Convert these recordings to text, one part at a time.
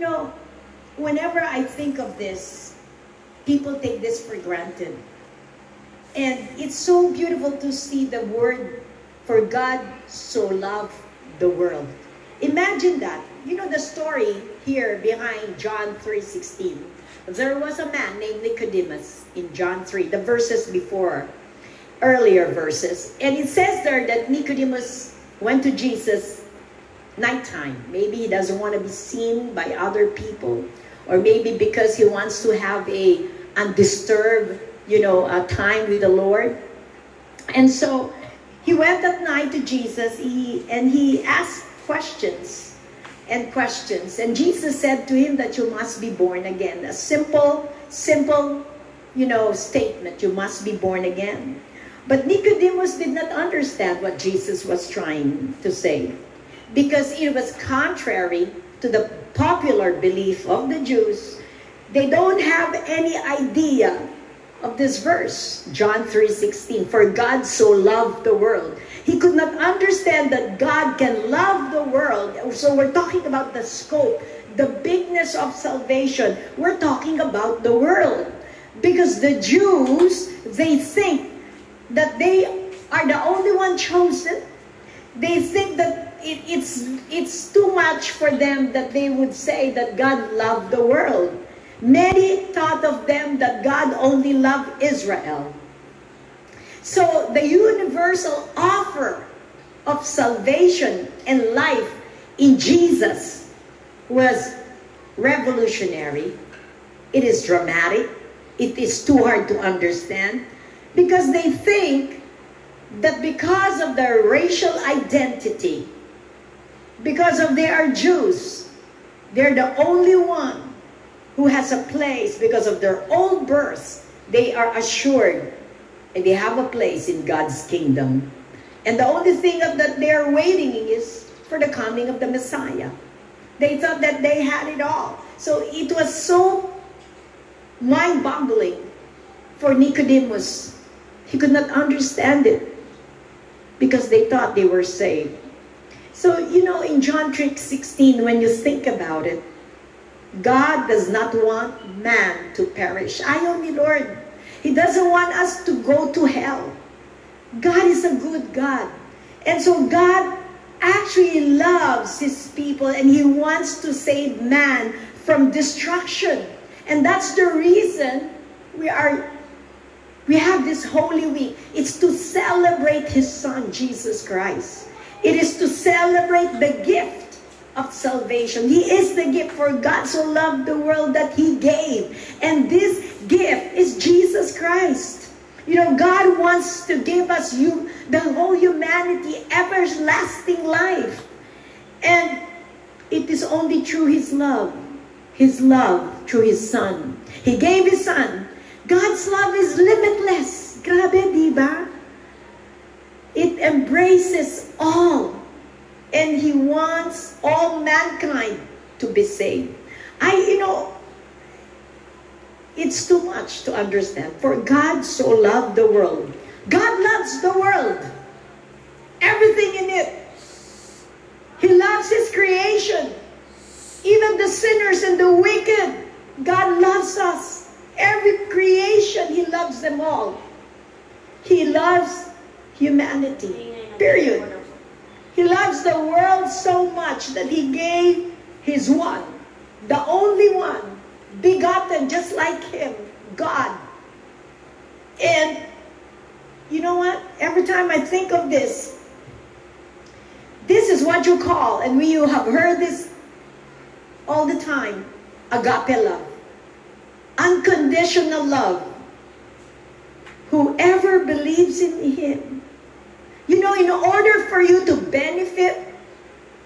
you know, whenever I think of this, people take this for granted. And it's so beautiful to see the word for God so loved the world. Imagine that. You know the story here behind John 3:16. There was a man named Nicodemus in John 3, the verses before, earlier verses. And it says there that Nicodemus went to Jesus nighttime. Maybe he doesn't want to be seen by other people, or maybe because he wants to have a undisturbed, you know, a time with the Lord. And so he went at night to Jesus he, and he asked questions and questions. And Jesus said to him that you must be born again. A simple, simple, you know, statement. You must be born again. But Nicodemus did not understand what Jesus was trying to say because it was contrary to the popular belief of the Jews. They don't have any idea of this verse, John 3:16, for God so loved the world. He could not understand that God can love the world. So we're talking about the scope, the bigness of salvation. We're talking about the world. Because the Jews, they think that they are the only one chosen. They think that it, it's, it's too much for them that they would say that God loved the world. Many thought of them that God only loved Israel. So the universal offer of salvation and life in Jesus was revolutionary. It is dramatic. It is too hard to understand because they think that because of their racial identity, because of they are Jews. They're the only one who has a place because of their old birth. They are assured and they have a place in God's kingdom. And the only thing that they're waiting is for the coming of the Messiah. They thought that they had it all. So it was so mind-boggling for Nicodemus. He could not understand it because they thought they were saved. So, you know, in John 3 16, when you think about it, God does not want man to perish. I only, Lord. He doesn't want us to go to hell. God is a good God. And so God actually loves his people and he wants to save man from destruction. And that's the reason we are we have this holy week. It's to celebrate his son Jesus Christ. It is to celebrate the gift of salvation. He is the gift for God so loved the world that he gave. And this gift is Jesus Christ. You know, God wants to give us you the whole humanity everlasting life. And it is only through his love. His love through his son. He gave his son. God's love is limitless. Grabe, di? It embraces all. And He wants all mankind to be saved. I, you know, it's too much to understand. For God so loved the world. God loves the world. Everything in it. He loves His creation. Even the sinners and the wicked. God loves us. Every creation, He loves them all. He loves humanity. Period. He loves the world so much that he gave his one, the only one, begotten just like him, God. And you know what? Every time I think of this, this is what you call, and we you have heard this all the time, agape love. Unconditional love. Whoever believes in him you know, in order for you to benefit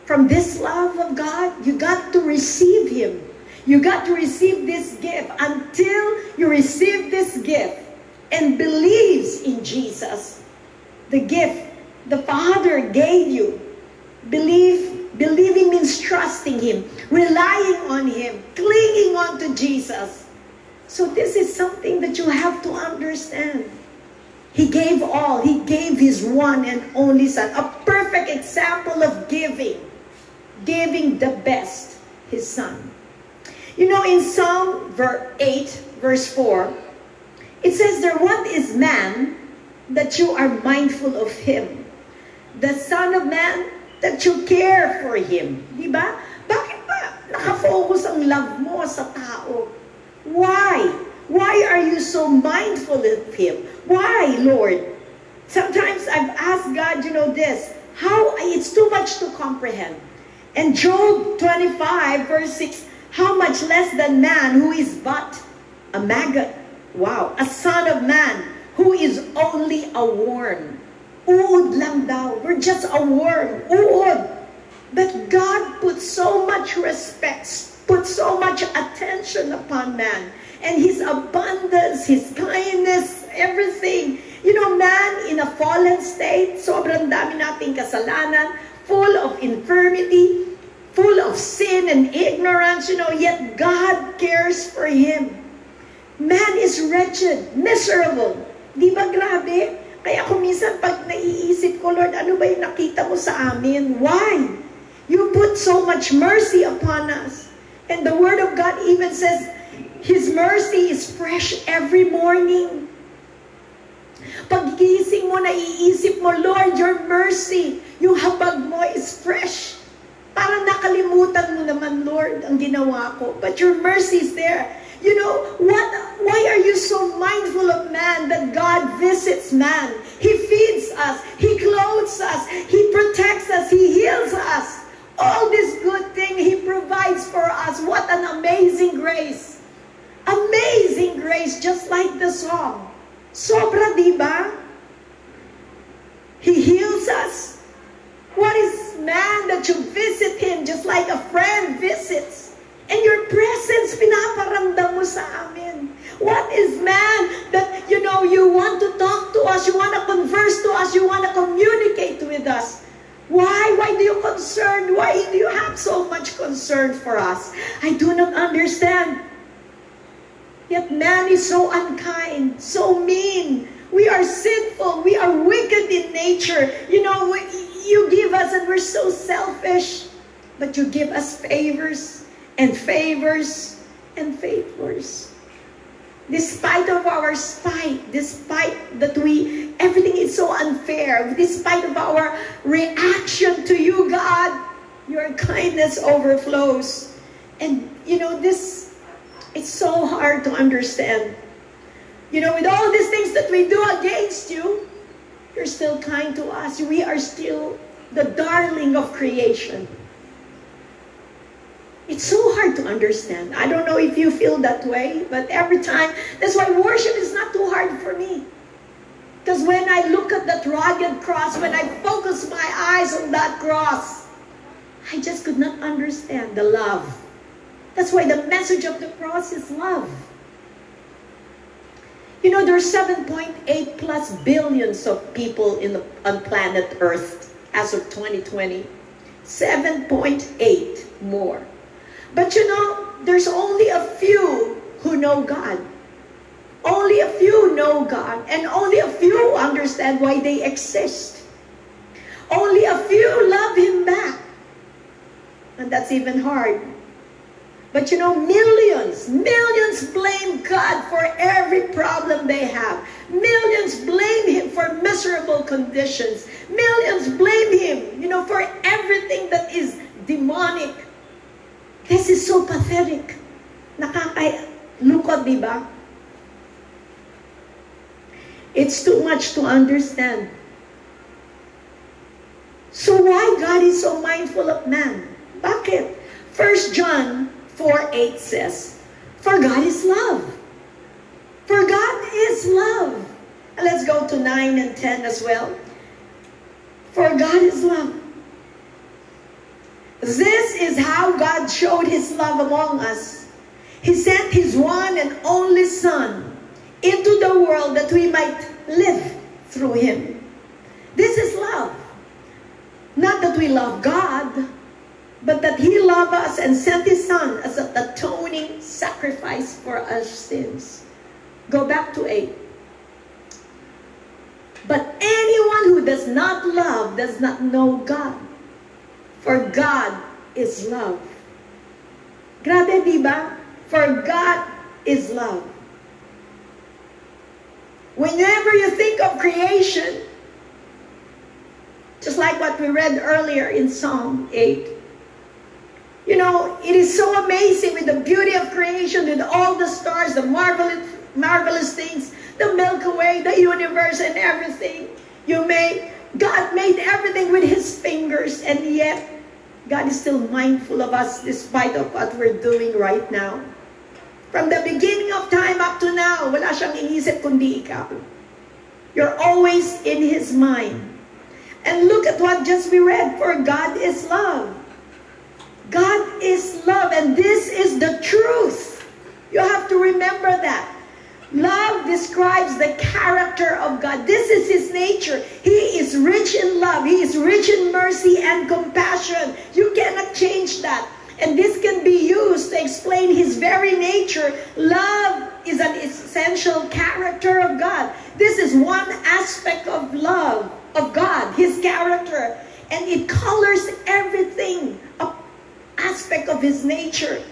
from this love of God, you got to receive Him. You got to receive this gift. Until you receive this gift and believes in Jesus, the gift the Father gave you. Believe, believing means trusting Him, relying on Him, clinging on to Jesus. So this is something that you have to understand. He gave all. He gave his one and only son. A perfect example of giving. Giving the best, his son. You know, in Psalm 8, verse 4, it says there, What is man that you are mindful of him? The Son of Man that you care for him. Di ba? Bakit ba nakafocus ang love mo sa tao? Why? Why are you so mindful of him? Why, Lord? Sometimes I've asked God, you know, this, how, it's too much to comprehend. And Job 25, verse 6, how much less than man who is but a maggot. Wow, a son of man who is only a worm. Uod lang daw. We're just a worm. Uod. But God put so much respect, put so much attention upon man. And his abundance, his kindness, everything. You know, man in a fallen state, sobrang dami nating kasalanan, full of infirmity, full of sin and ignorance, you know, yet God cares for him. Man is wretched, miserable. Di ba grabe? Kaya kung minsan pag naiisip ko, Lord, ano ba yung nakita mo sa amin? Why? You put so much mercy upon us. And the Word of God even says, His mercy is fresh every morning. Paggising mo, naiisip mo, Lord, your mercy, yung habag mo is fresh. Parang nakalimutan mo naman, Lord, ang ginawa ko. But your mercy is there. You know, what, why are you so mindful of man that God visits man? He feeds us. He clothes us. He protects us. He heals us. All this good thing He provides for us. What an amazing grace. Amazing grace, just like the song. Sobra, di ba? He heals us. What is man that you visit him just like a friend visits? And your presence, pinaparamdam mo sa amin. What is man that, you know, you want to talk to us, you want to converse to us, you want to communicate with us. Why? Why do you concern? Why do you have so much concern for us? I do not understand. Yet man is so unkind, so mean. We are sinful. We are wicked in nature. You know, you give us and we're so selfish. But you give us favors and favors and favors. Despite of our spite, despite that we, everything is so unfair, despite of our reaction to you, God, your kindness overflows. And, you know, this, it's so hard to understand. You know, with all these things that we do against you, you're still kind to us. We are still the darling of creation. It's so hard to understand. I don't know if you feel that way, but every time, that's why worship is not too hard for me. Because when I look at that rugged cross, when I focus my eyes on that cross, I just could not understand the love. That's why the message of the cross is love. You know, there are 7.8 plus billions of people in the, on planet Earth as of 2020. 7.8 more. But you know, there's only a few who know God. Only a few know God, and only a few understand why they exist. Only a few love Him back. And that's even hard. But you know, millions, millions blame God for every problem they have. Millions blame Him for miserable conditions. Millions blame Him, you know, for everything that is demonic this is so pathetic. Nakakalungkot, di? It's too much to understand. So why God is so mindful of man? Bakit? 1 John 4, 8 says, For God is love. For God is love. And let's go to 9 and 10 as well. For God is love. This is how God showed his love among us. He sent his one and only Son into the world that we might live through him. This is love. Not that we love God, but that he loved us and sent his Son as an atoning sacrifice for our sins. Go back to 8. But anyone who does not love does not know God For God is love. Grabe, di? For God is love. Whenever you think of creation, just like what we read earlier in Psalm 8, you know, it is so amazing with the beauty of creation, with all the stars, the marvelous, marvelous things, the Milky Way, the universe, and everything. You made, God made everything with His fingers, and yet God is still mindful of us despite of what we're doing right now. From the beginning of time up to now, wala siyang inisip kundi ikaw. You're always in His mind. And look at what just we read, for God is love. God is love, and this is the truth. You have to remember that. Love describes the character of God. This is His nature. He is rich in love. He is rich in mercy and compassion. You cannot change that. And this can be used to explain His very nature. Love is an essential character of God. This is one aspect of love, of God, His character. And it colors everything aspect of his nature.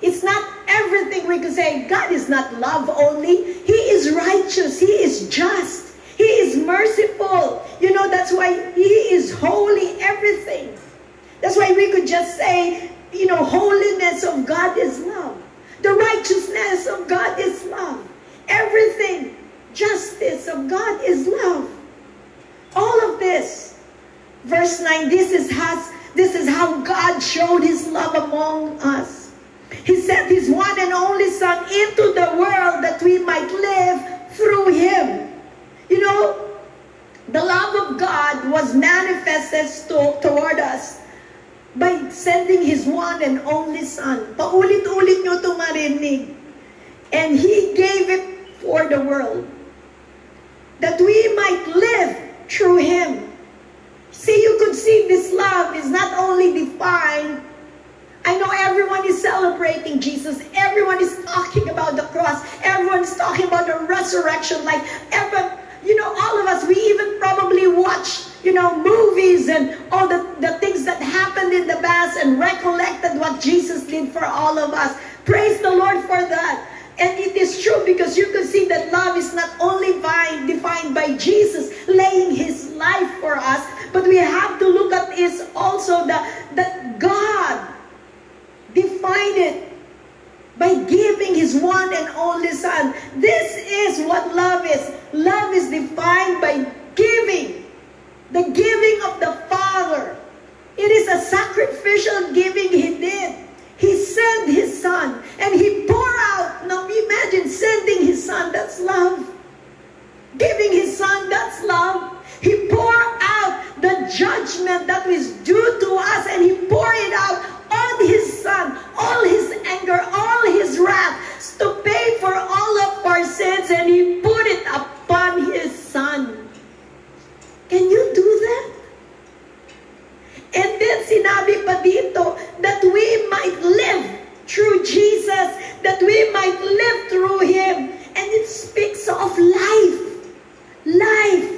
It's not everything we could say. God is not love only. He is righteous. He is just. He is merciful. You know, that's why He is holy, everything. That's why we could just say, you know, holiness of God is love. The righteousness of God is love. Everything, justice of God is love. All of this. Verse 9, this is has this is how God showed his love among us. He sent his one and only son into the world that we might live through him. You know, the love of God was manifested to, toward us by sending his one and only son. Paulit-ulit nyo ito marinig. And he gave it for the world. That we might live through him. See, you could see this love is not only defined. I know everyone is celebrating Jesus. Everyone is talking about the cross. Everyone is talking about the resurrection. Like, ever, you know, all of us, we even probably watch, you know, movies and all the, the things that happened in the past and recollected what Jesus did for all of us. Praise the Lord for that. And it is true because you can see that love is not only defined by Jesus laying his life for us, but we have to look at is also the, that God defined it by giving his one and only son. This is what love is. Love is defined by giving. The giving of the Father. It is a sacrificial giving he did. He sent his son and he poured out. Now imagine sending his son, that's love. Giving his son, that's love. He poured out the judgment that was due to us and he poured it out on his son, all his anger, all his wrath to pay for all of our sins and he put it upon his son. Can you do that? And then sinabi pa dito that we might live through Jesus, that we might live through Him. And it speaks of life. Life.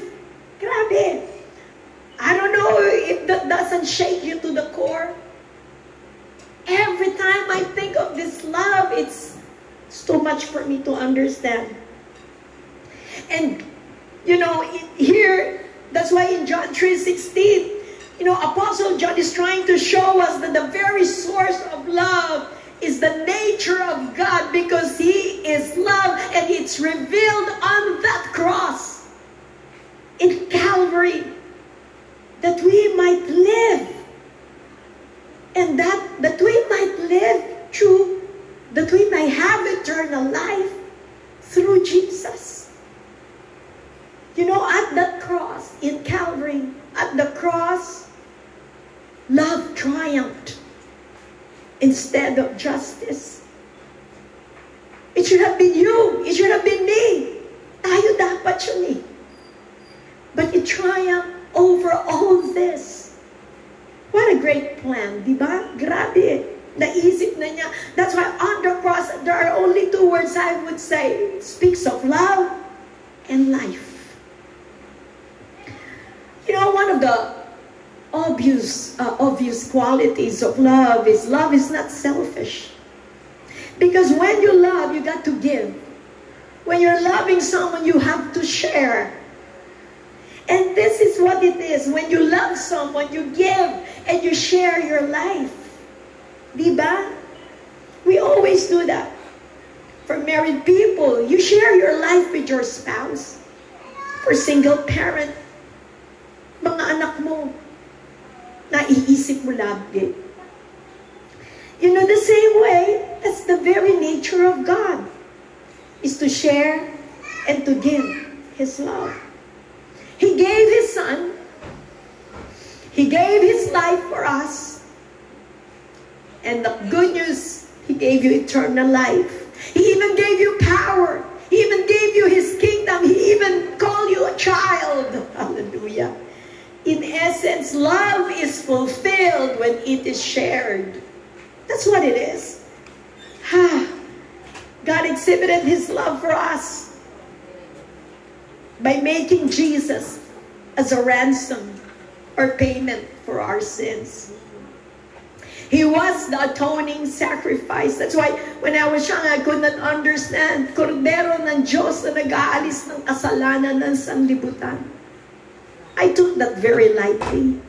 Grabe. I don't know if that doesn't shake you to the core. Every time I think of this love, it's, it's too much for me to understand. And, you know, here, that's why in John 3.16, you know, Apostle John is trying to show us that the very source of love is the nature of God because He is love and it's revealed on that cross in Calvary that we might live and that, that we might live through, that we may have eternal life through Jesus. You know, at that cross in Calvary, at the cross, Love triumphed instead of justice. It should have been you. It should have been me. Tayo dapat yun eh. But it triumphed over all this. What a great plan, di ba? Grabe. Naisip na niya. That's why on the cross, there are only two words I would say. It speaks of love and life. You know, one of the obvious, uh, obvious qualities of love is love is not selfish. Because when you love, you got to give. When you're loving someone, you have to share. And this is what it is. When you love someone, you give and you share your life. Diba? We always do that. For married people, you share your life with your spouse. For single parent, mga anak mo, naiisip mo lagi. You know, the same way, that's the very nature of God, is to share and to give His love. He gave His Son. He gave His life for us. And the good news, He gave you eternal life. He even gave you power. He even gave you His kingdom. He even called you a child. Hallelujah. In essence, love is fulfilled when it is shared. That's what it is. God exhibited His love for us by making Jesus as a ransom or payment for our sins. He was the atoning sacrifice. That's why when I was young, I could not understand. Kordero ng Diyos na nag-aalis ng kasalanan ng sanlibutan. I took that very lightly.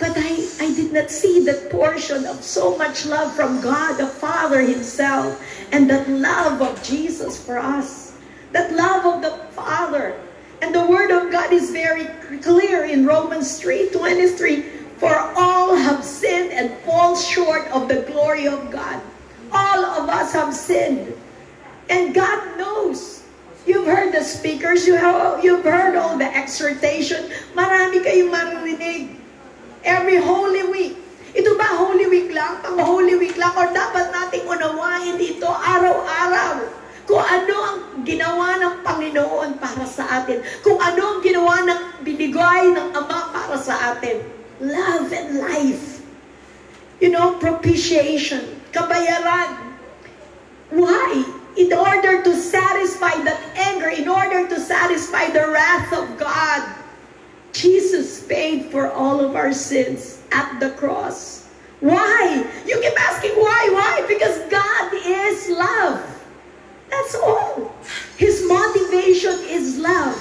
But I, I did not see that portion of so much love from God the Father Himself and that love of Jesus for us. That love of the Father. And the Word of God is very clear in Romans 3 23. For all have sinned and fall short of the glory of God. All of us have sinned. And God knows. You've heard the speakers, you have, you've heard all the exhortation. Marami kayong marinig every Holy Week. Ito ba Holy Week lang? Pang Holy Week lang? Or dapat nating unawain dito araw-araw? Kung ano ang ginawa ng Panginoon para sa atin. Kung ano ang ginawa ng binigay ng Ama para sa atin. Love and life. You know, propitiation. Kabayaran. Why? In order to satisfy that anger, in order to satisfy the wrath of God, Jesus paid for all of our sins at the cross. Why? You keep asking why? Why? Because God is love. That's all. His motivation is love.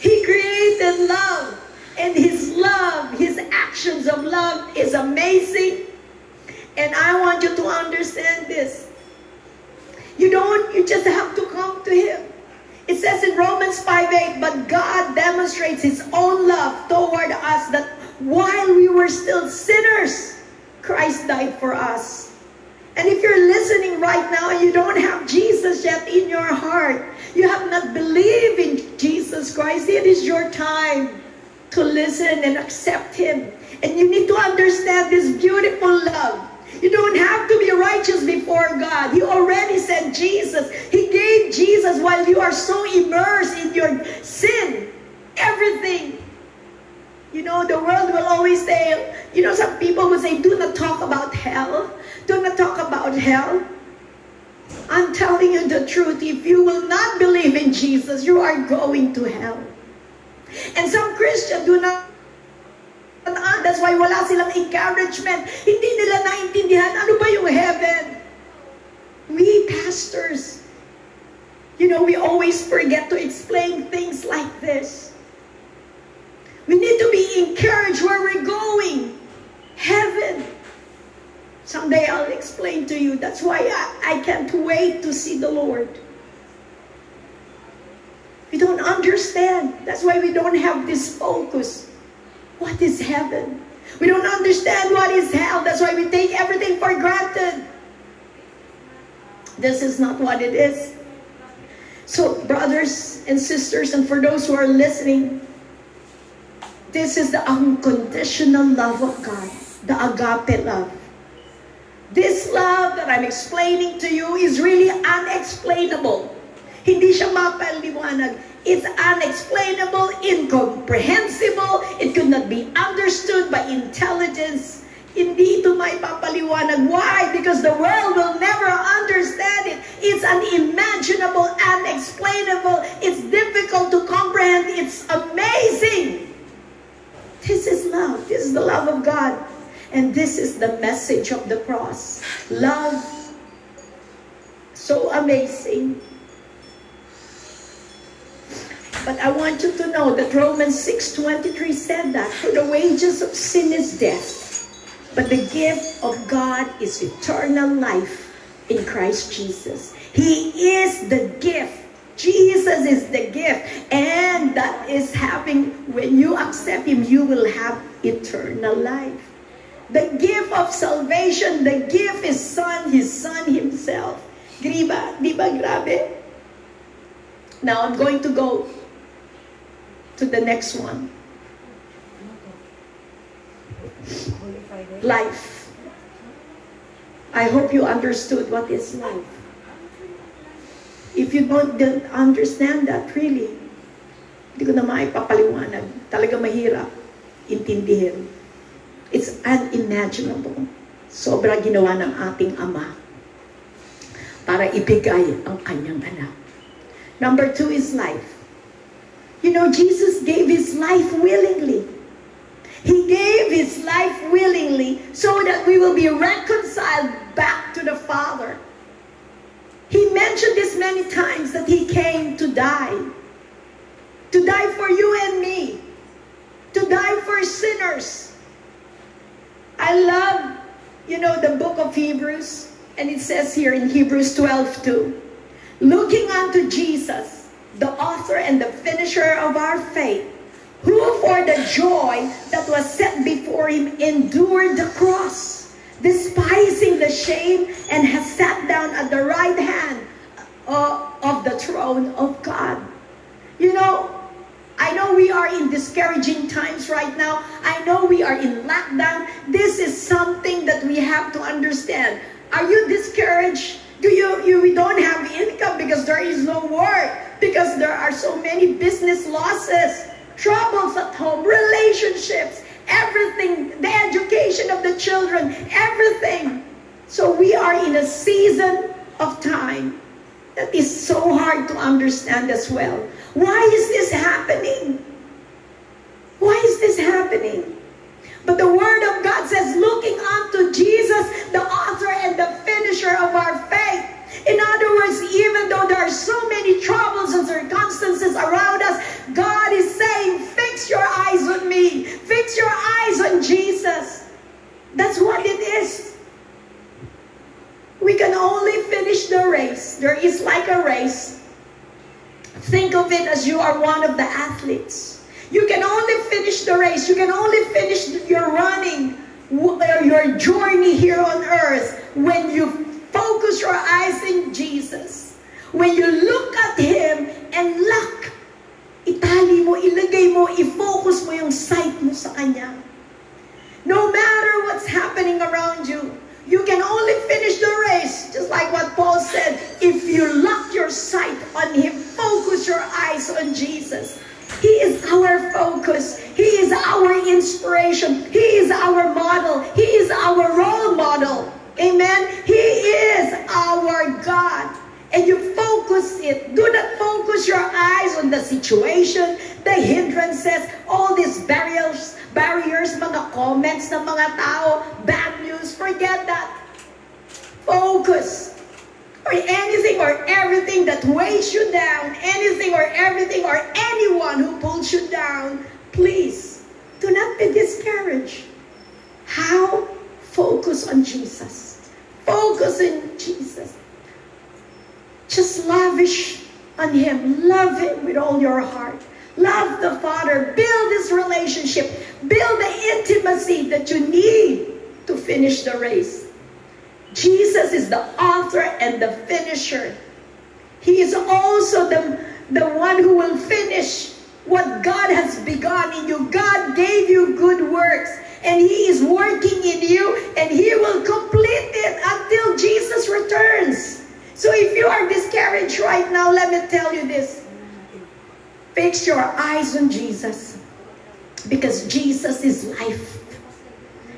He created love. And His love, His actions of love is amazing. And I want you to understand this. You don't, you just have to come to Him. It says in Romans 5 8, but God demonstrates His own love toward us that while we were still sinners, Christ died for us. And if you're listening right now and you don't have Jesus yet in your heart, you have not believed in Jesus Christ, it is your time to listen and accept Him. And you need to understand this beautiful love. You don't have to be righteous before God. He already sent Jesus. He gave Jesus while you are so immersed in your sin. Everything. You know, the world will always say, you know, some people will say, do not talk about hell. Do not talk about hell. I'm telling you the truth. If you will not believe in Jesus, you are going to hell. And some Christians do not That's why wala silang encouragement. Hindi nila naintindihan ano ba yung heaven. We pastors, you know, we always forget to explain things like this. We need to be encouraged where we're going. Heaven. Someday I'll explain to you. That's why I, I can't wait to see the Lord. We don't understand. That's why we don't have this focus. What is heaven? We don't understand what is hell. That's why we take everything for granted. This is not what it is. So, brothers and sisters, and for those who are listening, this is the unconditional love of God, the agape love. This love that I'm explaining to you is really unexplainable. Hindi siya mapaliwanag. It's unexplainable, incomprehensible. It could not be understood by intelligence. Hindi ito may papaliwanag. Why? Because the world will never understand it. It's unimaginable, unexplainable. It's difficult to comprehend. It's amazing. This is love. This is the love of God. And this is the message of the cross. Love So amazing. But I want you to know that Romans 6.23 said that, for the wages of sin is death, but the gift of God is eternal life in Christ Jesus. He is the gift. Jesus is the gift. And that is having, when you accept Him, you will have eternal life. The gift of salvation, the gift is Son, His Son Himself. Di ba? Di ba grabe? Now I'm going to go to the next one. Life. I hope you understood what is life. If you don't, don't understand that, really, hindi ko na maipapaliwanag. Talaga mahirap intindihin. It's unimaginable. Sobra ginawa ng ating Ama para ibigay ang kanyang anak. Number two is life. You know, Jesus gave his life willingly. He gave his life willingly so that we will be reconciled back to the Father. He mentioned this many times that he came to die. To die for you and me. To die for sinners. I love, you know, the book of Hebrews. And it says here in Hebrews 12, 2. Looking unto Jesus, the author and the finisher of our faith, who for the joy that was set before him endured the cross, despising the shame, and has sat down at the right hand uh, of the throne of God. You know, I know we are in discouraging times right now. I know we are in lockdown. This is something that we have to understand. Are you discouraged? Do you, you we don't have income because there is no work? because there are so many business losses, troubles at home, relationships, everything, the education of the children, everything. So we are in a season of time that is so hard to understand as well. Why is this happening? Why is this happening? But the Word of God says, looking unto Jesus, the author and the finisher of our faith, in other words, even though there are so many troubles and circumstances around us, God is saying, fix your eyes on me. Fix your eyes on Jesus. That's what it is. We can only finish the race. There is like a race. Think of it as you are one of the athletes. You can only finish the race. You can only finish your running, uh, your journey here on earth when you focus your eyes in Jesus, when you look at Him and look, itali mo, ilagay mo, i-focus mo yung sight mo sa Kanya. No matter what's happening around you, you can only finish the race, just like what Paul said, if you lock your sight on Him, focus your eyes on Jesus. He is our focus. He is our inspiration. He is our model. He is our role model. Amen. He is our God. And you focus it. Do not focus your eyes on the situation, the hindrances, all these barriers, barriers, mga comments ng mga tao, bad news. Forget that. Focus or anything or everything that weighs you down, anything or everything or anyone who pulls you down, please do not be discouraged. How? Focus on Jesus. Focus in Jesus. Just lavish on Him. Love Him with all your heart. Love the Father. Build this relationship. Build the intimacy that you need to finish the race. Jesus is the author and the finisher. He is also the, the one who will finish what God has begun in you. God gave you good works and He is working in you and He will complete it until Jesus returns. So if you are discouraged right now, let me tell you this. Fix your eyes on Jesus because Jesus is life.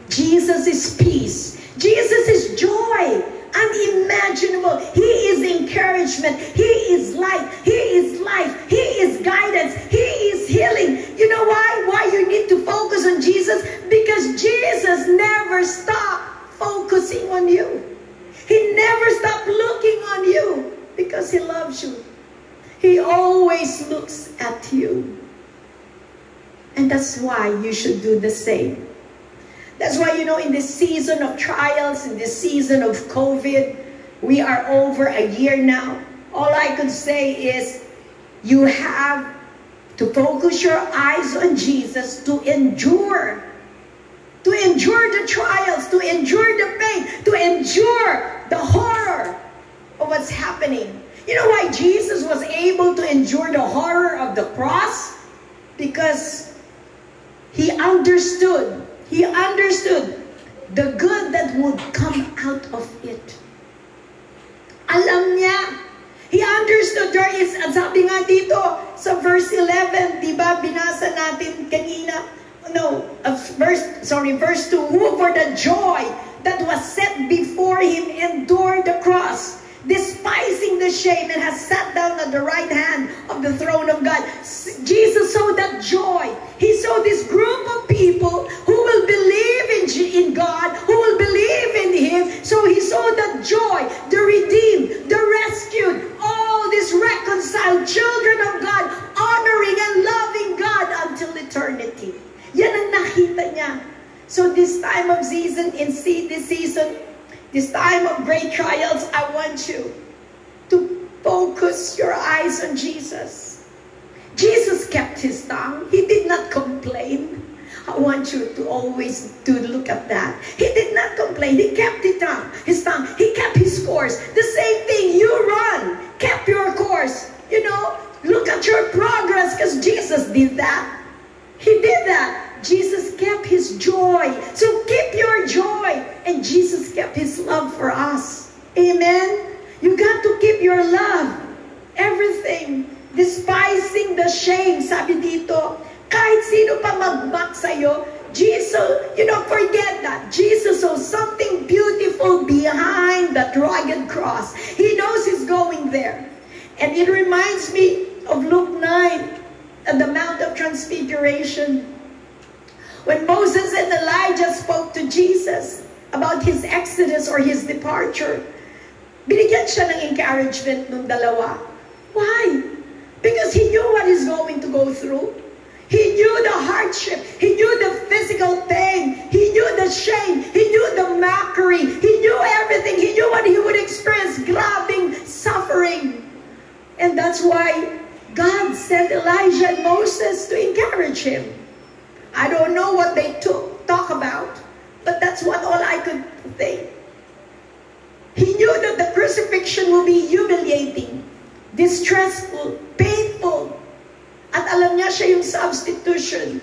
Jesus is peace. Jesus is joy unimaginable. He is encouragement. He is light. He is life. He is guidance. He is healing. You know why? Why you need to focus on Jesus? Because Jesus never stopped focusing on you. He never stopped looking on you. because he loves you. He always looks at you. And that's why you should do the same. That's why, you know, in this season of trials, in this season of COVID, we are over a year now. All I could say is you have to focus your eyes on Jesus to endure. To endure the trials, to endure the pain, to endure the horror of what's happening. You know why Jesus was able to endure the horror of the cross? Because he understood, he understood the good that would come out of it. Alam niya He understood there is, at sabi nga dito sa verse 11, di ba binasa natin kanina, no, uh, verse, sorry, verse 2, who for the joy that was set before him endured the cross, despising the shame and has sat down at the right hand of the throne of God. Jesus saw that joy. He saw this group of people who will believe in, in God, who will believe in Him. So he saw that joy, the redeemed, the rescued, all these reconciled children of God, honoring and loving God until eternity. Yan ang nakita niya. So this time of season, in this season, this time of great trials, I want you to focus your eyes on Jesus. Jesus kept his tongue. He did not complain. I want you to always to look at that. He did not complain. He kept his tongue. His tongue. He kept his course. The same thing you run. Kept your course. You know, look at your progress because Jesus did that. He did that. Jesus kept his joy. So keep your joy. And Jesus kept his love for us. Amen? You got to keep your love. Everything. Despising the shame, sabi dito. Kahit sino pa mag-back sa'yo, Jesus, you know, forget that. Jesus saw something beautiful behind that rugged cross. He knows he's going there. And it reminds me of Luke 9 at the Mount of Transfiguration. When Moses and Elijah spoke to Jesus about his exodus or his departure, binigyan siya ng encouragement ng dalawa. Why? Because he knew what he's going to go through. He knew the hardship. He knew the physical pain. He knew the shame. He knew the mockery. He knew everything. He knew what he would experience, grabbing, suffering. And that's why God sent Elijah and Moses to encourage him. I don't know what they took, talk about, but that's what all I could think. He knew that the crucifixion will be humiliating, distressful, painful, at alam niya siya yung substitution.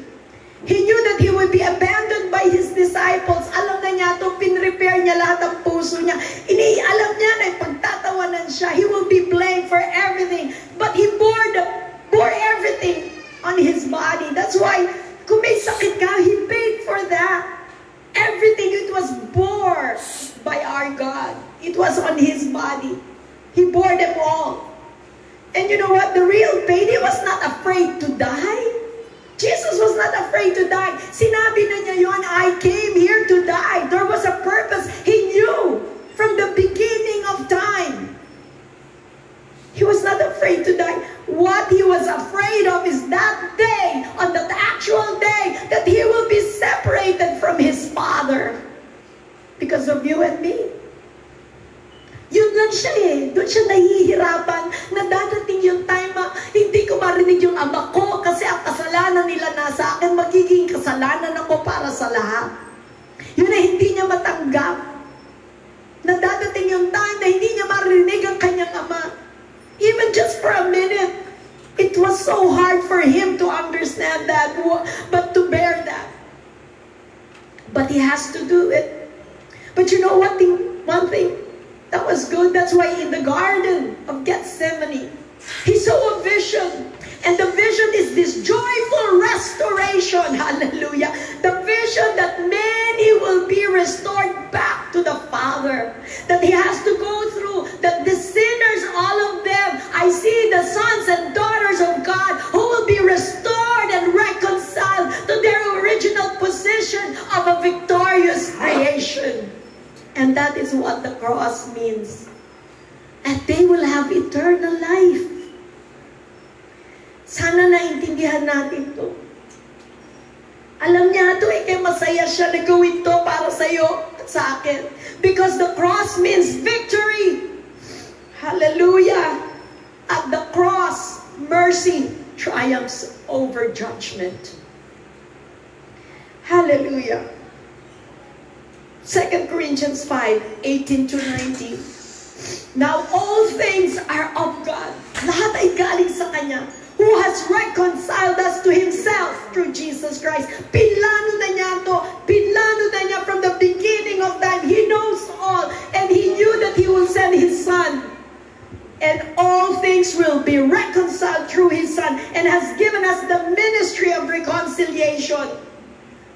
He knew that he would be abandoned by his disciples. Alam na niya to, pinrepair niya lahat ng puso niya. Ini, alam niya na pagtatawanan siya. He will be blamed for everything. But he bore, the, bore everything on his body. That's why kung may sakit ka, He paid for that. Everything, it was bore by our God. It was on His body. He bore them all. And you know what? The real He was not afraid to die. Jesus was not afraid to die. Sinabi na niya yun, I came here to die. There was a purpose. He knew from the beginning of time. He was not afraid to die. What he was afraid of is that day, on that actual day, that he will be separated from his Father because of you and me. Yun lang siya eh. Doon siya nahihirapan na dadating yung time na hindi ko marinig yung ama ko kasi ang kasalanan nila nasa akin, magiging kasalanan ako para sa lahat. Yun ay hindi niya matanggap. Na yung time na hindi niya marinig ang kanyang ama. Even just for a minute, it was so hard for him to understand that, but to bear that. But he has to do it. But you know what thing, one thing that was good? That's why in the Garden of Gethsemane, he saw a vision. And the vision is this joyful restoration. Hallelujah. The vision that many will be restored back to the Father. That he has to go through. That the sinners, all of them, I see the sons and daughters of God who will be restored and reconciled to their original position of a victorious creation. And that is what the cross means. And they will have eternal life. Sana naintindihan natin to. Alam niya ito eh, kaya masaya siya na gawin to para sa iyo at sa akin. Because the cross means victory. Hallelujah. At the cross, mercy triumphs over judgment. Hallelujah. 2 Corinthians 5, 18 to 19. Now all things are of God. Lahat ay galing sa Kanya who has reconciled us to Himself through Jesus Christ. Pinlano na niya to. Pinlano na niya from the beginning of time. He knows all. And He knew that He will send His Son. And all things will be reconciled through His Son. And has given us the ministry of reconciliation.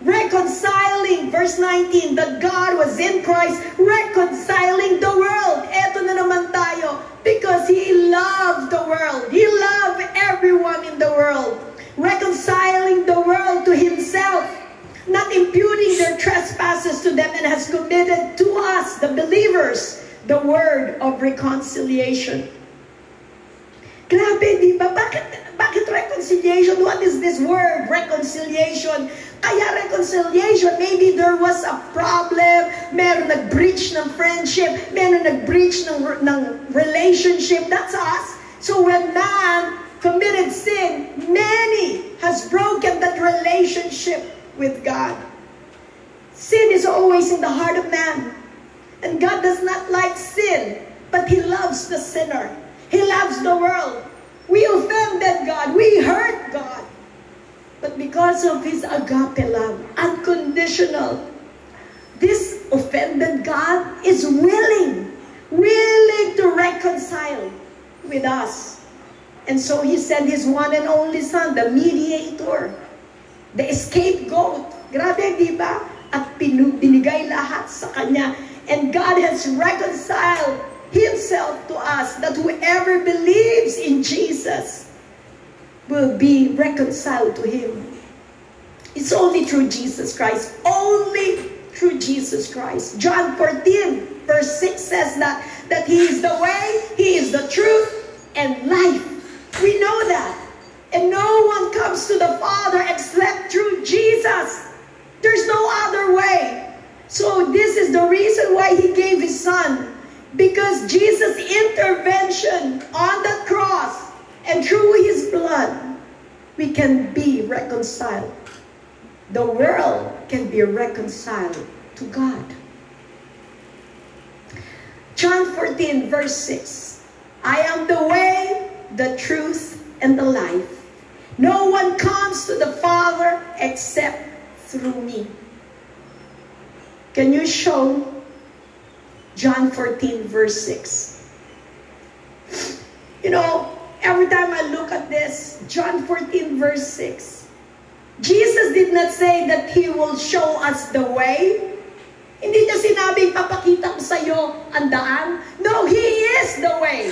Reconciling, verse 19, that God was in Christ, reconciling the world. Eto na naman tayo because He loved the world. He loved everyone in the world. Reconciling the world to Himself, not imputing their trespasses to them, and has committed to us, the believers, the word of reconciliation. Grabe, di ba? Bakit, bakit reconciliation? What is this word, reconciliation? Kaya reconciliation, maybe there was a problem, meron nag-breach ng friendship, meron nag-breach ng, ng relationship, that's us. So when man committed sin, many has broken that relationship with God. Sin is always in the heart of man. And God does not like sin, but He loves the sinner. He loves the world. We offended God. We hurt God. But because of His agape love, unconditional, this offended God is willing, willing to reconcile with us. And so He sent His one and only Son, the mediator, the scapegoat. Grabe, di ba? At binigay lahat sa Kanya. And God has reconciled Himself to us that whoever believes in Jesus will be reconciled to Him. It's only through Jesus Christ. Only through Jesus Christ. John 14, verse 6 says that, that He is the way, He is the truth, and life. We know that. And no one comes to the Father except through Jesus. There's no other way. So this is the reason why He gave His Son. Because Jesus' intervention on the cross and through His blood, we can be reconciled. The world can be reconciled to God. John 14, verse 6. I am the way, the truth, and the life. No one comes to the Father except through me. Can you show John 14, verse 6? You know, every time I look at this, John 14, verse 6, Jesus did not say that He will show us the way. Hindi niya sinabing papakita ko sa iyo ang daan. No, He is the way.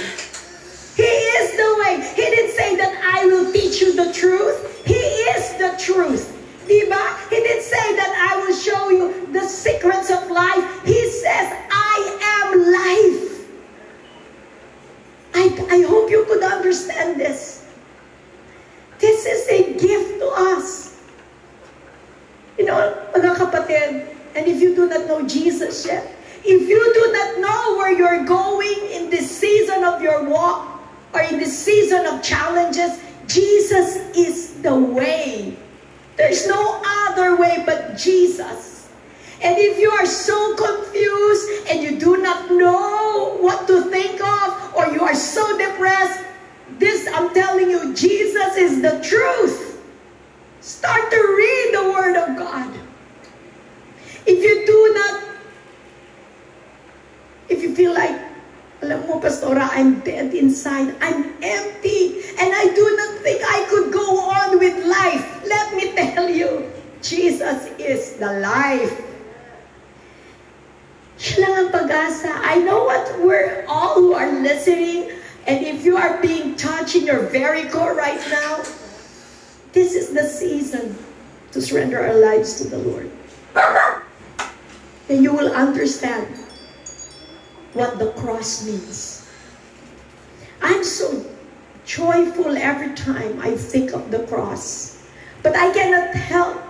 Joyful every time I think of the cross. But I cannot help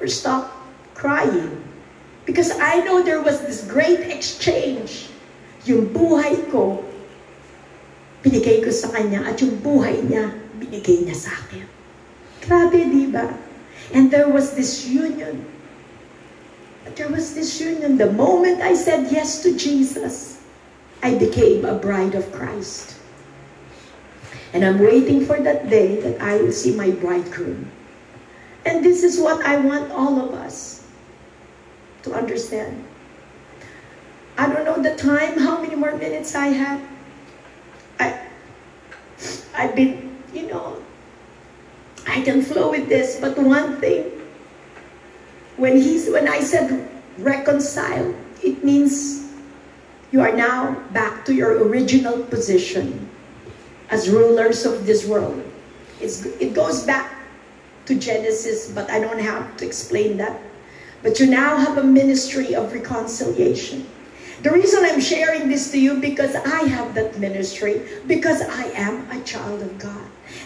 or stop crying because I know there was this great exchange. Yung buhay ko, binigay ko sa kanya at yung buhay niya, binigay niya sa akin. Grabe, di ba? And there was this union. There was this union. The moment I said yes to Jesus, I became a bride of Christ. And I'm waiting for that day that I will see my bridegroom. And this is what I want all of us to understand. I don't know the time, how many more minutes I have. I, I've been, you know, I can flow with this, but one thing, when he's when I said reconcile, it means you are now back to your original position as rulers of this world. It's, it goes back to Genesis, but I don't have to explain that. But you now have a ministry of reconciliation. The reason I'm sharing this to you because I have that ministry, because I am a child of God.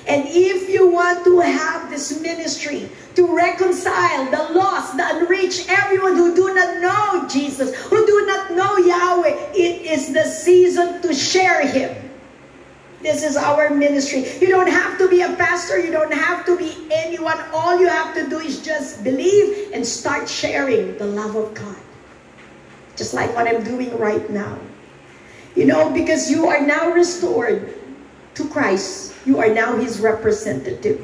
And if you want to have this ministry to reconcile the lost, the unreached, everyone who do not know Jesus, who do not know Yahweh, it is the season to share Him. This is our ministry. You don't have to be a pastor. You don't have to be anyone. All you have to do is just believe and start sharing the love of God. Just like what I'm doing right now. You know, because you are now restored to Christ. You are now His representative.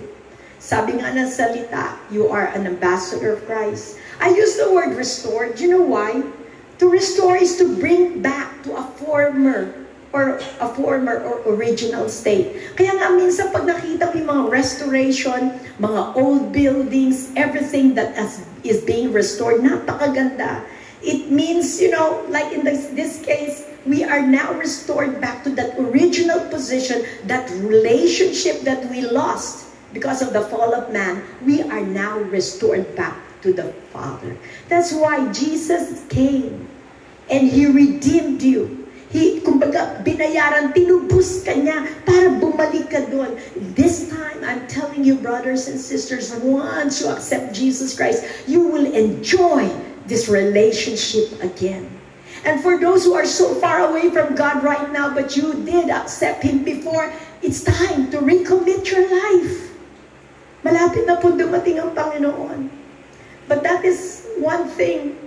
Sabi nga ng salita, you are an ambassador of Christ. I use the word restored. Do you know why? To restore is to bring back to a former or a former or original state. Kaya nga minsan pag nakita mo yung mga restoration, mga old buildings, everything that is being restored, napakaganda. It means, you know, like in this, this case, we are now restored back to that original position, that relationship that we lost because of the fall of man. We are now restored back to the Father. That's why Jesus came and He redeemed you. He, kumbaga, binayaran, tinubos ka niya para bumalik ka doon. This time, I'm telling you, brothers and sisters, once you accept Jesus Christ, you will enjoy this relationship again. And for those who are so far away from God right now, but you did accept Him before, it's time to recommit your life. Malapit na po dumating ang Panginoon. But that is one thing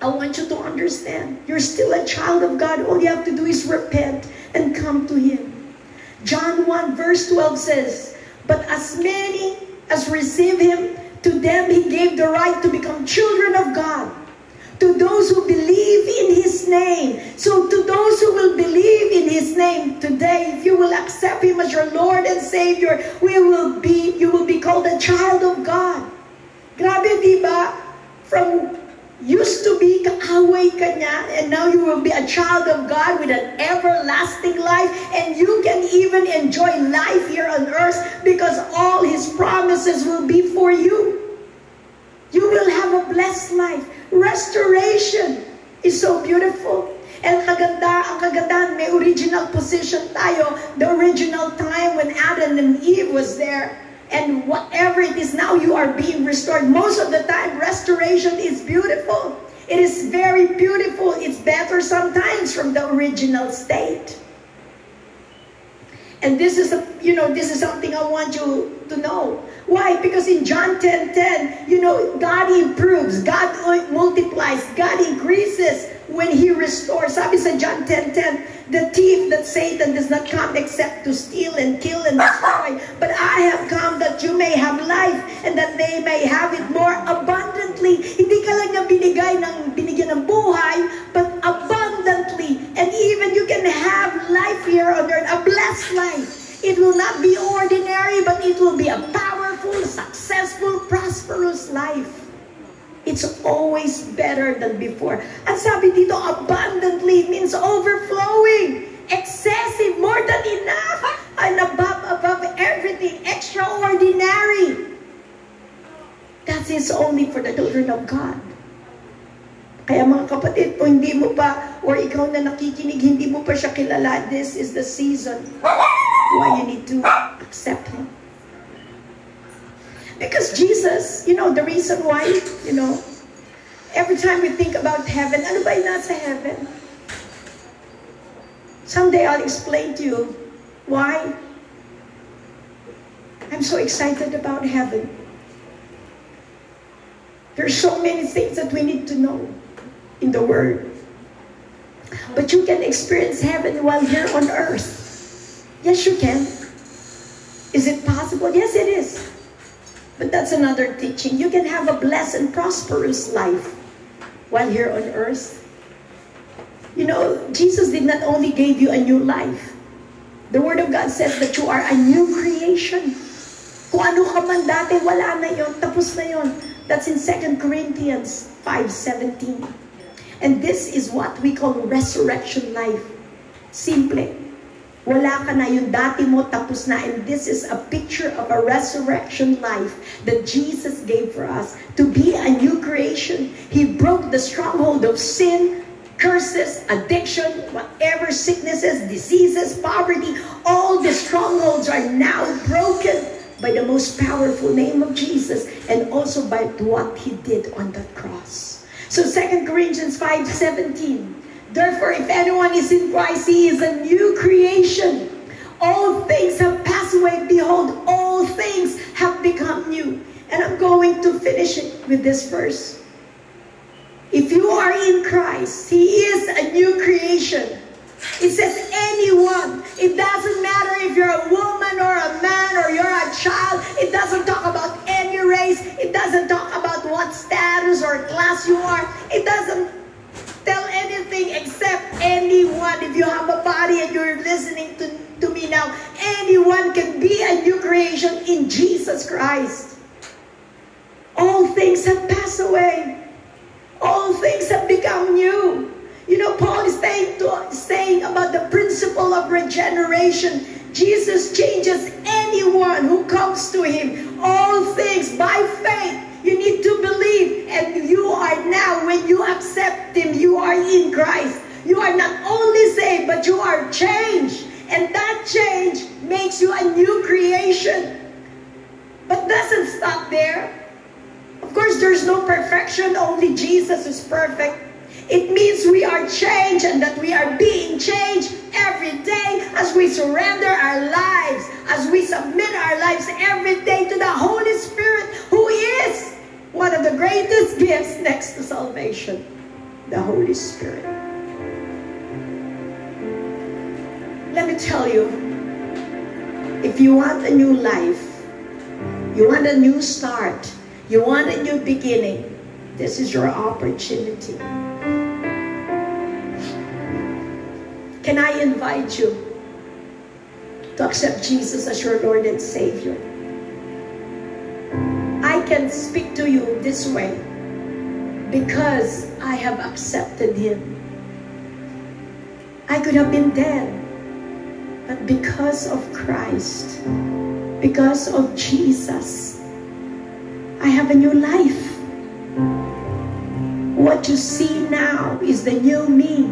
I want you to understand. You're still a child of God. All you have to do is repent and come to Him. John 1 verse 12 says, But as many as receive Him, to them He gave the right to become children of God. To those who believe in His name. So to those who will believe in His name today, if you will accept Him as your Lord and Savior, we will be, you will be called a child of God. Grabe, di ba? From used to be kaaway ka niya, and now you will be a child of God with an everlasting life, and you can even enjoy life here on earth because all His promises will be for you. You will have a blessed life. Restoration is so beautiful. And kaganda, ang kagandahan, may original position tayo. The original time when Adam and Eve was there. And whatever it is now, you are being restored. Most of the time, restoration is beautiful. It is very beautiful. It's better sometimes from the original state. And this is a, you know, this is something I want you to know. Why? Because in John 10, 10, you know, God improves, God multiplies, God increases when He restores. Sabi sa John 10, 10, the thief that Satan does not come except to steal and kill and destroy. But I have come that you may have life and that they may have it more abundantly. Hindi ka lang niya binigay ng, binigyan ng buhay, but abundantly. And even you can have life here on earth, a blessed life. It will not be ordinary, but it will be a powerful, successful, prosperous life. It's always better than before. At sabi dito, abundantly means overflowing, excessive, more than enough, and above, above everything, extraordinary. That is only for the children of God. Kaya mga kapatid, kung hindi mo pa, or ikaw na nakikinig, hindi mo pa siya kilala, this is the season why you need to accept Him. Because Jesus, you know, the reason why, you know, every time we think about heaven, ano ba yung nasa heaven? Someday I'll explain to you why I'm so excited about heaven. There's so many things that we need to know in the Word. But you can experience heaven while here on earth. Yes, you can. Is it possible? Yes, it is. But that's another teaching. You can have a blessed and prosperous life while here on earth. You know, Jesus did not only give you a new life. The Word of God says that you are a new creation. Kung ano ka man dati, wala na yon, tapos na yon. That's in 2 Corinthians 5.17. And this is what we call resurrection life. Simple. Wala ka na yung dati mo, tapos na. And this is a picture of a resurrection life that Jesus gave for us. To be a new creation. He broke the stronghold of sin, curses, addiction, whatever sicknesses, diseases, poverty. All the strongholds are now broken by the most powerful name of Jesus and also by what he did on that cross. So 2 Corinthians 5, 17. Therefore, if anyone is in Christ, he is a new creation. All things have passed away. Behold, all things have become new. And I'm going to finish it with this verse. If you are in Christ, He is a new creation. It says anyone. It doesn't matter if you're a woman or a man or you're a child. It doesn't talk about any race. It doesn't talk about what status or class you are. It doesn't tell anything except anyone. If you have a body and you're listening to, to me now, anyone can be a new creation in Jesus Christ. All things have passed away. All things have become new. You know, Paul is saying, to, saying about the principle of regeneration. Jesus changes anyone who comes to him. All things by faith. You need to believe. And you are now, when you accept him, you are in Christ. You are not only saved, but you are changed. And that change makes you a new creation. But doesn't stop there. Of course, there's no perfection. Only Jesus is perfect. It means we are changed and that we are being changed every day as we surrender our lives, as we submit our lives every day to the Holy Spirit, who is one of the greatest gifts next to salvation, the Holy Spirit. Let me tell you, if you want a new life, you want a new start, you want a new beginning, this is your opportunity. Can I invite you to accept Jesus as your Lord and Savior? Can speak to you this way because I have accepted Him. I could have been dead, but because of Christ, because of Jesus, I have a new life. What you see now is the new me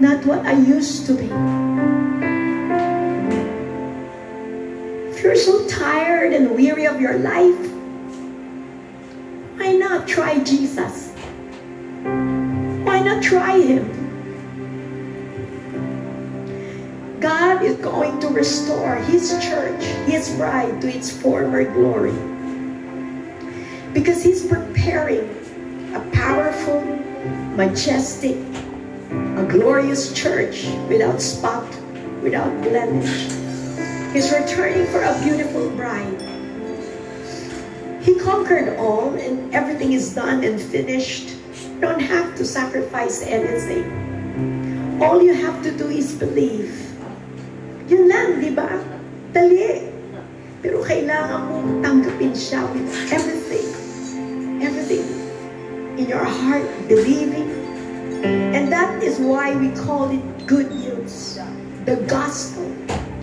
not what I used to be. If you're so tired and weary of your life, why not try Jesus? Why not try Him? God is going to restore His church, His bride, to its former glory. Because He's preparing a powerful, majestic, a glorious church without spot, without blemish. He's returning for a beautiful bride. He conquered all and everything is done and finished. You don't have to sacrifice anything. All you have to do is believe. Yun lang, di ba? Dali. Pero kailangan mo tanggapin siya with everything. Everything. In your heart, believing, and that is why we call it good news, the gospel,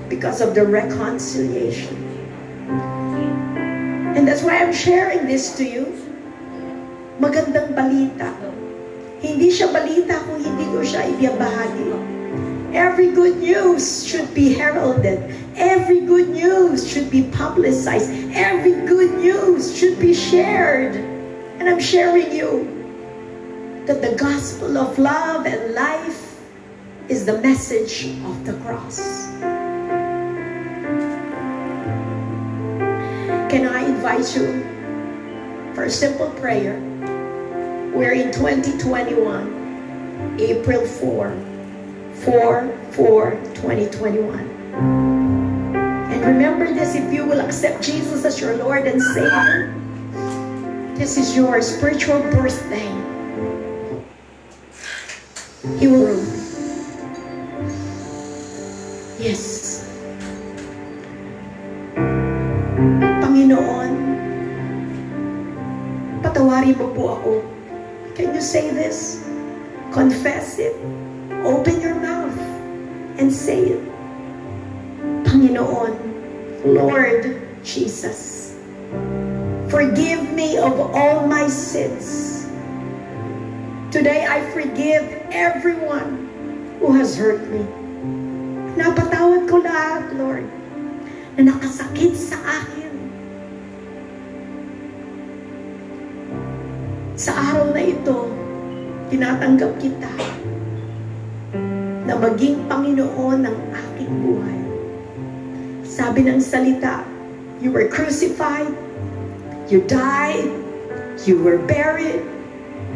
because of the reconciliation. And that's why I'm sharing this to you. Magandang balita. Hindi siya balita kung hindi ko siya. Every good news should be heralded. Every good news should be publicized. Every good news should be shared. And I'm sharing you that the gospel of love and life is the message of the cross. Can I invite you for a simple prayer? We're in 2021, April 4, 4, 4, 2021. And remember this if you will accept Jesus as your Lord and Savior, this is your spiritual birthday. He will. Yes. Mo po ako Can you say this? Confess it. Open your mouth and say it. Panginoon, Lord Jesus, forgive me of all my sins. Today I forgive everyone who has hurt me. Napatawad ko lahat, Lord, na nakasakit sa akin. Na ito, tinatanggap kita na maging Panginoon ng aking buhay. Sabi ng salita, you were crucified, you died, you were buried,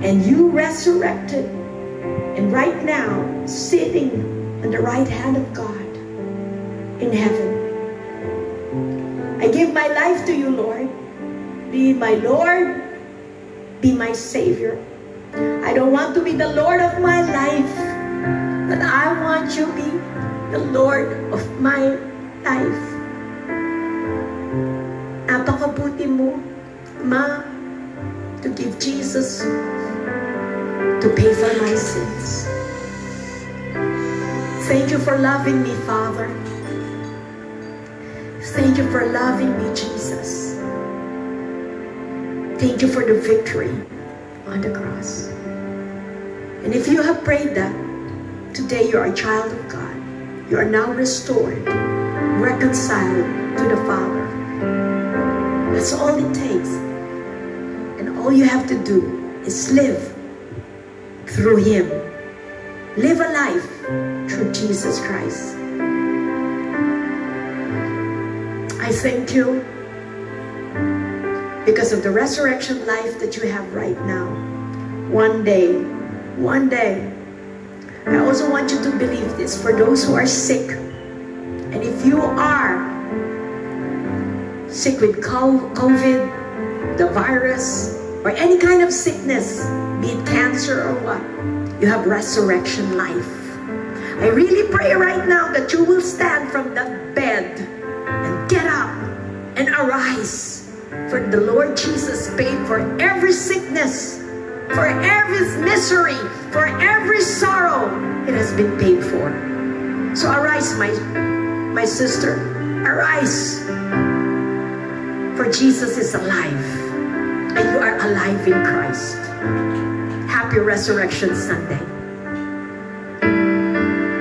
and you resurrected. And right now, sitting on the right hand of God in heaven. I give my life to you, Lord. Be my Lord, be my Savior. I don't want to be the Lord of my life, but I want you to be the Lord of my life. Napakabuti mo, Ma, to give Jesus to pay for my sins. Thank you for loving me, Father. Thank you for loving me, Jesus. Thank you for the victory on the cross. And if you have prayed that, today you are a child of God. You are now restored, reconciled to the Father. That's all it takes. And all you have to do is live through Him. Live a life through Jesus Christ. I thank you because of the resurrection life that you have right now. One day, one day, I also want you to believe this for those who are sick. And if you are sick with COVID, the virus, or any kind of sickness, be it cancer or what, you have resurrection life. I really pray right now that you will stand from that bed and get up and arise for the Lord Jesus paid for every sickness, for every misery, for every sorrow. It has been paid for. So arise, my, my sister. Arise. For Jesus is alive. And you are alive in Christ. Happy Resurrection Sunday.